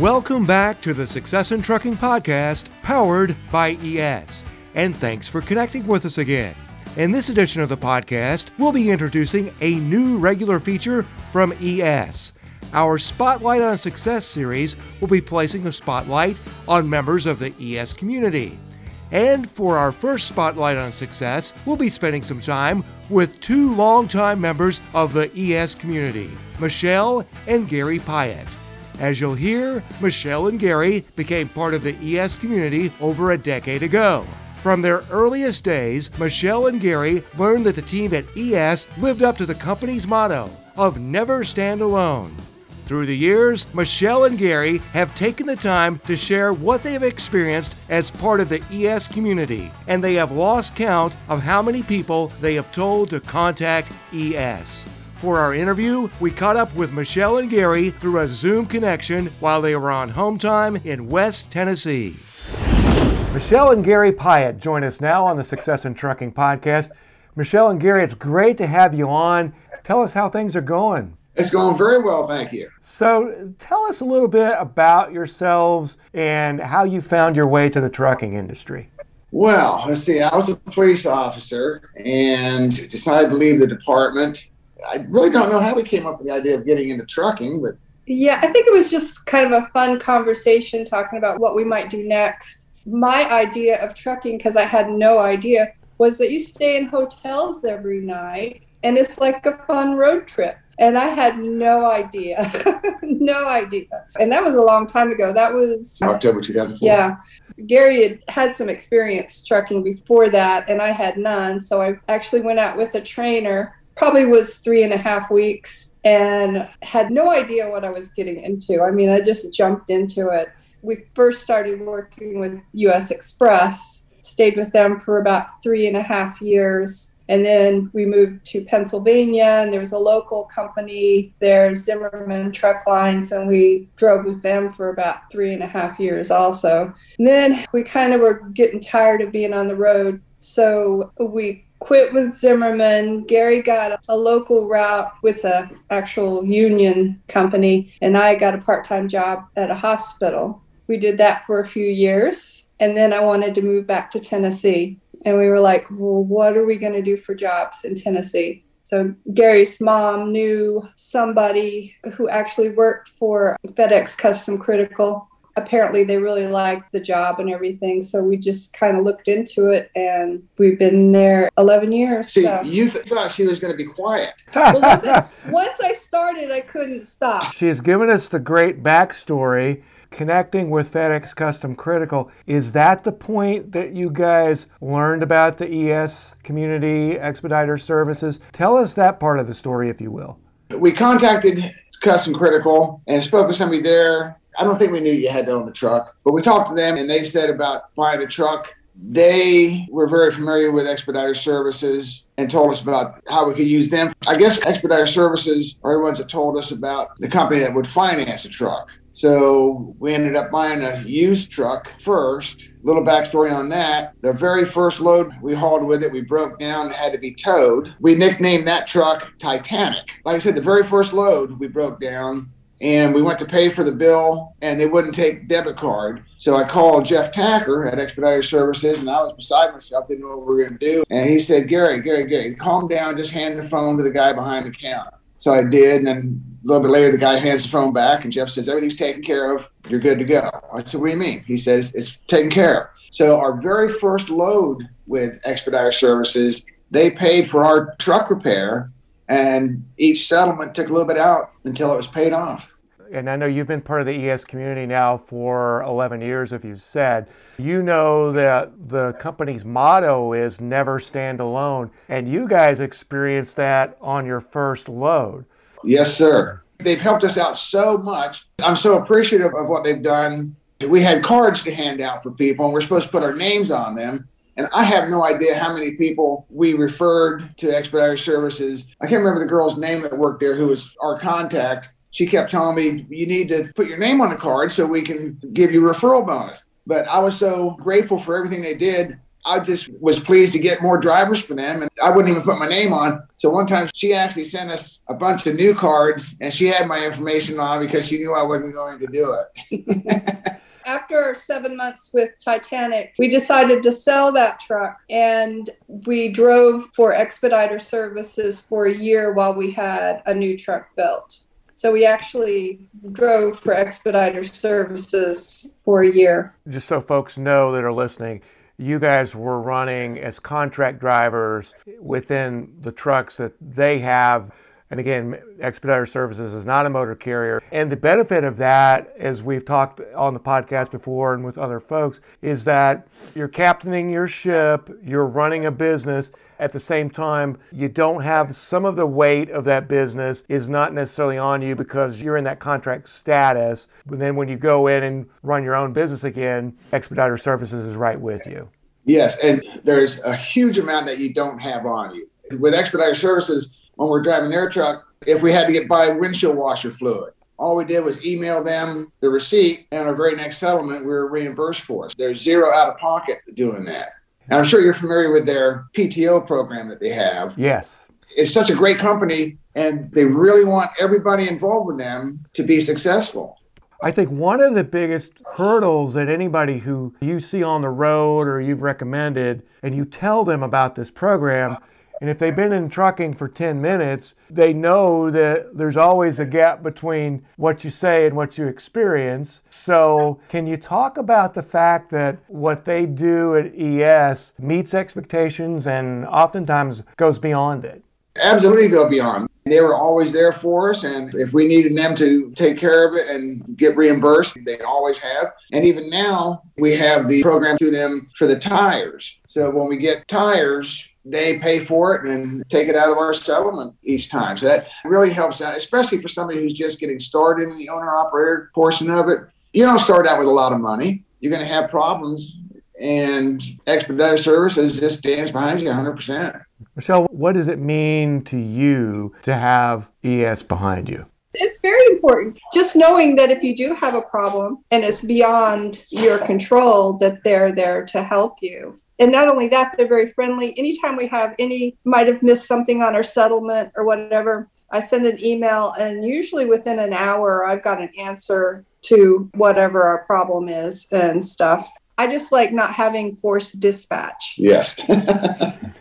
Welcome back to the Success in Trucking podcast powered by ES. And thanks for connecting with us again. In this edition of the podcast, we'll be introducing a new regular feature from ES. Our Spotlight on Success series will be placing a spotlight on members of the ES community. And for our first Spotlight on Success, we'll be spending some time with two longtime members of the ES community, Michelle and Gary Pyatt. As you'll hear, Michelle and Gary became part of the ES community over a decade ago. From their earliest days, Michelle and Gary learned that the team at ES lived up to the company's motto of never stand alone. Through the years, Michelle and Gary have taken the time to share what they have experienced as part of the ES community, and they have lost count of how many people they have told to contact ES. For our interview, we caught up with Michelle and Gary through a Zoom connection while they were on home time in West Tennessee. Michelle and Gary Pyatt join us now on the Success in Trucking podcast. Michelle and Gary, it's great to have you on. Tell us how things are going. It's going very well, thank you. So, tell us a little bit about yourselves and how you found your way to the trucking industry. Well, let's see. I was a police officer and decided to leave the department I really don't know how we came up with the idea of getting into trucking, but yeah, I think it was just kind of a fun conversation talking about what we might do next. My idea of trucking, because I had no idea, was that you stay in hotels every night and it's like a fun road trip. And I had no idea, no idea. And that was a long time ago. That was October 2004. Yeah. Gary had had some experience trucking before that, and I had none. So I actually went out with a trainer probably was three and a half weeks and had no idea what I was getting into. I mean, I just jumped into it. We first started working with US Xpress, stayed with them for about three and a half years. And then we moved to Pennsylvania, and there was a local company there, Zimmerman Truck Lines, and we drove with them for about three and a half years also. And then we kind of were getting tired of being on the road. So we quit with Zimmerman. Gary got a local route with a actual union company, and I got a part-time job at a hospital. We did that for a few years, and then I wanted to move back to Tennessee. And we were like, well, what are we going to do for jobs in Tennessee? So Gary's mom knew somebody who actually worked for FedEx Custom Critical apparently they really liked the job and everything. So we just kind of looked into it and we've been there 11 years. See, so. you th- thought she was going to be quiet. well, once, I, once I started, I couldn't stop. She's given us the great backstory connecting with FedEx Custom Critical. Is that the point that you guys learned about the ES community expediter services? Tell us that part of the story, if you will. We contacted Custom Critical and spoke with somebody there I don't think we knew you had to own a truck, but we talked to them and they said about buying a truck. They were very familiar with Expediter Services and told us about how we could use them. I guess Expediter Services are the ones that told us about the company that would finance a truck. So we ended up buying a used truck first. Little backstory on that. The very first load we hauled with it, we broke down, had to be towed. We nicknamed that truck Titanic. Like I said, the very first load we broke down, and we went to pay for the bill and they wouldn't take debit card. So i called jeff tacker at expediter services and i was beside myself didn't know what we were going to do. And he said gary gary gary calm down just hand the phone to the guy behind the counter. So i did and then a little bit later the guy hands the phone back and jeff says everything's taken care of. You're good to go. I said what do you mean? He says it's taken care of. So our very first load with expediter services they paid for our truck repair and each settlement took a little bit out until it was paid off. And I know you've been part of the ES community now for 11 years, if you've said. You know that the company's motto is never stand alone. And you guys experienced that on your first load. Yes, sir. They've helped us out so much. I'm so appreciative of what they've done. We had cards to hand out for people, and we're supposed to put our names on them. And I have no idea how many people we referred to Expediter Services. I can't remember the girl's name that worked there who was our contact. She kept telling me, you need to put your name on the card so we can give you referral bonus. But I was so grateful for everything they did. I just was pleased to get more drivers for them, and I wouldn't even put my name on. So one time she actually sent us a bunch of new cards, and she had my information on because she knew I wasn't going to do it. after seven months with Titanic, we decided to sell that truck and we drove for Expediter Services for a year while we had a new truck built. So we actually drove for Expediter Services for a year. Just so folks know that are listening, you guys were running as contract drivers within the trucks that they have and again, Expediter Services is not a motor carrier. And the benefit of that, as we've talked on the podcast before and with other folks, is that you're captaining your ship, you're running a business. At the same time, you don't have some of the weight of that business is not necessarily on you because you're in that contract status. But then when you go in and run your own business again, Expediter Services is right with you. Yes, and there's a huge amount that you don't have on you. With Expediter Services, when we're driving their truck if we had to get by windshield washer fluid. All we did was email them the receipt, and our very next settlement, we were reimbursed for. It. There's zero out of pocket doing that. And I'm sure you're familiar with their PTO program that they have. Yes. It's such a great company, and they really want everybody involved with them to be successful. I think one of the biggest hurdles that anybody who you see on the road or you've recommended and you tell them about this program and if they've been in trucking for 10 minutes, they know that there's always a gap between what you say and what you experience. So, can you talk about the fact that what they do at ES meets expectations and oftentimes goes beyond it? Absolutely go beyond. They were always there for us, and if we needed them to take care of it and get reimbursed, they always have. And even now, we have the program through them for the tires. So when we get tires, they pay for it and take it out of our settlement each time. So that really helps out, especially for somebody who's just getting started in the owner operator portion of it. You don't start out with a lot of money. You're going to have problems, and Expediter Services just stands behind you 100%. Michelle, what does it mean to you to have ES behind you? It's very important. Just knowing that if you do have a problem and it's beyond your control, that they're there to help you and not only that, they're very friendly. Anytime we have any, might have missed something on our settlement or whatever, I send an email, and usually within an hour, I've got an answer to whatever our problem is and stuff. I just like not having forced dispatch. Yes.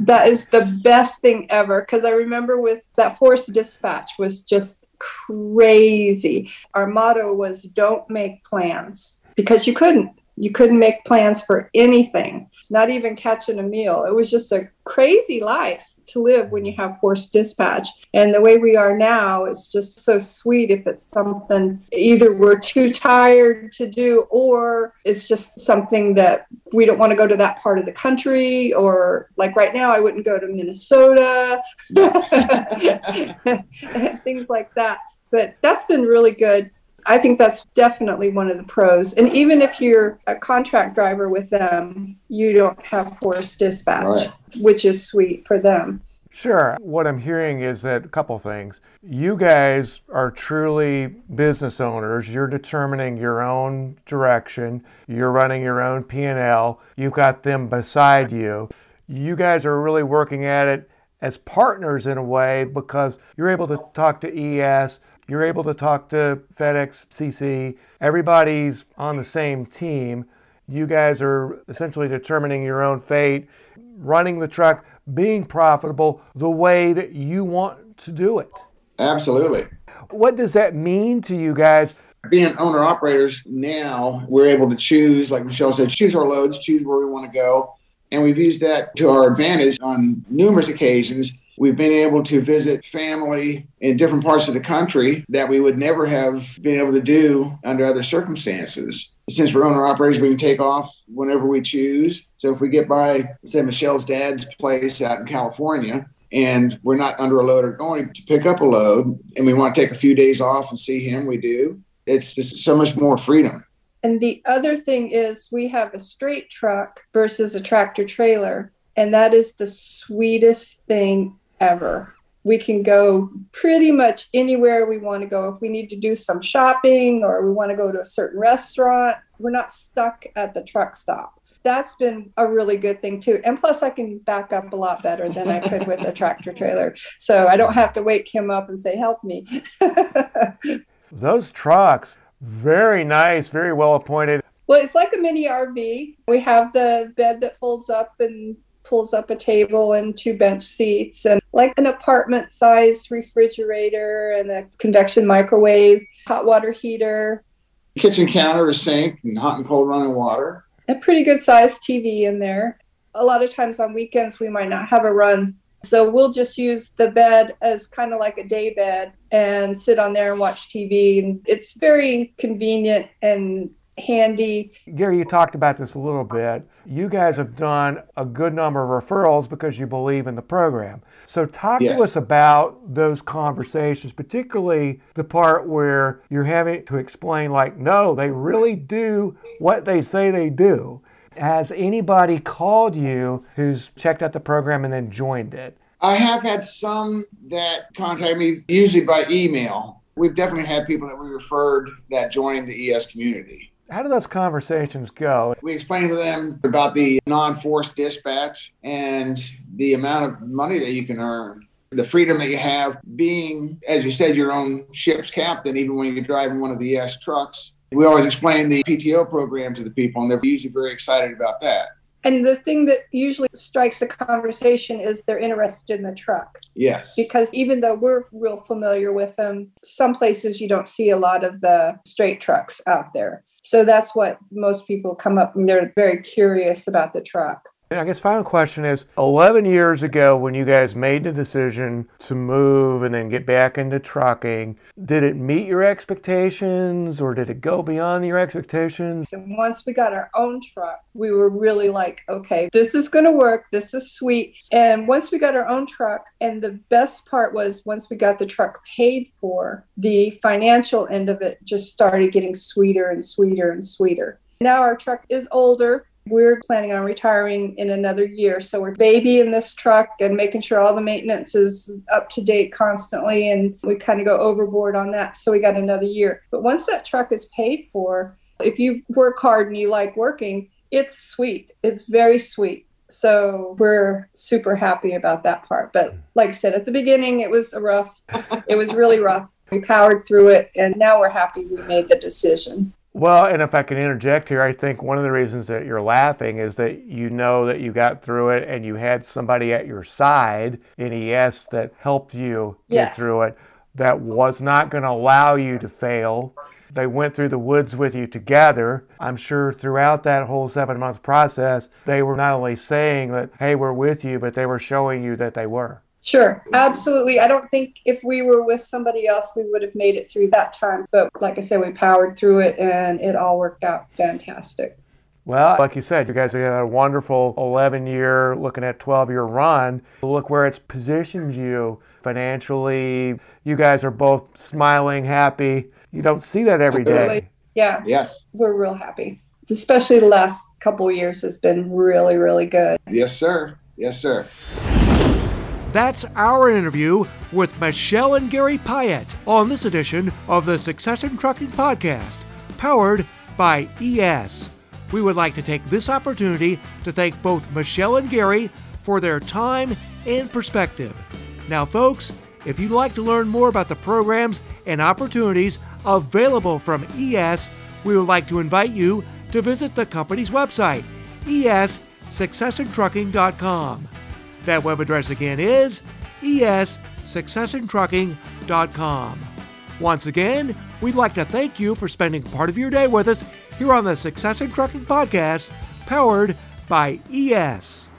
that is the best thing ever because I remember with that forced dispatch was just crazy. Our motto was don't make plans because you couldn't. You couldn't make plans for anything not even catching a meal. It was just a crazy life to live when you have forced dispatch. And the way we are now is just so sweet if it's something either we're too tired to do or it's just something that we don't want to go to that part of the country or like right now I wouldn't go to Minnesota. Things like that. But that's been really good I think that's definitely one of the pros. And even if you're a contract driver with them, you don't have forced dispatch, right. which is sweet for them. Sure. What I'm hearing is that a couple things. You guys are truly business owners. You're determining your own direction. You're running your own P&L. You've got them beside you. You guys are really working at it as partners in a way because you're able to talk to ES you're able to talk to FedEx, CC. Everybody's on the same team. You guys are essentially determining your own fate, running the truck, being profitable the way that you want to do it. Absolutely. What does that mean to you guys? Being owner operators now, we're able to choose, like Michelle said, choose our loads, choose where we want to go. And we've used that to our advantage on numerous occasions We've been able to visit family in different parts of the country that we would never have been able to do under other circumstances. Since we're owner operators, we can take off whenever we choose. So if we get by, say, Michelle's dad's place out in California, and we're not under a load or going to pick up a load, and we want to take a few days off and see him, we do. It's just so much more freedom. And the other thing is, we have a straight truck versus a tractor trailer. And that is the sweetest thing ever. We can go pretty much anywhere we want to go. If we need to do some shopping or we want to go to a certain restaurant, we're not stuck at the truck stop. That's been a really good thing too. And plus, I can back up a lot better than I could with a tractor trailer. So I don't have to wake him up and say, help me. Those trucks, very nice, very well appointed. Well, it's like a mini RV. We have the bed that folds up and pulls up a table and two bench seats and like an apartment sized refrigerator and a convection microwave, hot water heater. Kitchen counter, a sink, and hot and cold running water. A pretty good sized TV in there. A lot of times on weekends, we might not have a run. So we'll just use the bed as kind of like a day bed and sit on there and watch TV. And it's very convenient and handy. Gary, you talked about this a little bit. You guys have done a good number of referrals because you believe in the program. So, talk yes. to us about those conversations, particularly the part where you're having to explain, like, no, they really do what they say they do. Has anybody called you who's checked out the program and then joined it? I have had some that contact me, usually by email. We've definitely had people that we referred that joined the ES community. How do those conversations go? We explain to them about the non force dispatch and the amount of money that you can earn, the freedom that you have being, as you said, your own ship's captain, even when you're driving one of the ES trucks. We always explain the PTO program to the people, and they're usually very excited about that. And the thing that usually strikes the conversation is they're interested in the truck. Yes. Because even though we're real familiar with them, some places you don't see a lot of the straight trucks out there. So that's what most people come up and they're very curious about the truck. I guess final question is 11 years ago when you guys made the decision to move and then get back into trucking, did it meet your expectations or did it go beyond your expectations? And once we got our own truck, we were really like, okay, this is going to work. This is sweet. And once we got our own truck, and the best part was once we got the truck paid for, the financial end of it just started getting sweeter and sweeter and sweeter. Now our truck is older we're planning on retiring in another year. So we're babying this truck and making sure all the maintenance is up to date constantly. And we kind of go overboard on that. So we got another year. But once that truck is paid for, if you work hard and you like working, it's sweet. It's very sweet. So we're super happy about that part. But like I said, at the beginning, it was a rough. it was really rough. We powered through it, and now we're happy we made the decision. Well, and if I can interject here, I think one of the reasons that you're laughing is that you know that you got through it and you had somebody at your side in ES that helped you get through it that was not going to allow you to fail. They went through the woods with you together. I'm sure throughout that whole seven month process, they were not only saying that, hey, we're with you, but they were showing you that they were. Sure, absolutely. I don't think if we were with somebody else, we would have made it through that time. But like I said, we powered through it and it all worked out fantastic. Well, like you said, you guys have had a wonderful 11 year, looking at 12 year run. Look where it's positioned you financially. You guys are both smiling, happy. You don't see that every day. Yeah. Yes. We're real happy. Especially the last couple years has been really, really good. Yes, sir. Yes, sir. That's our interview with Michelle and Gary Pyatt on this edition of the Success in Trucking Podcast, powered by ES. We would like to take this opportunity to thank both Michelle and Gary for their time and perspective. Now, folks, if you'd like to learn more about the programs and opportunities available from ES, we would like to invite you to visit the company's website, essuccessintrucking.com. That web address again is essuccessintrucking.com. Once again, we'd like to thank you for spending part of your day with us here on the Success in Trucking podcast, powered by ES.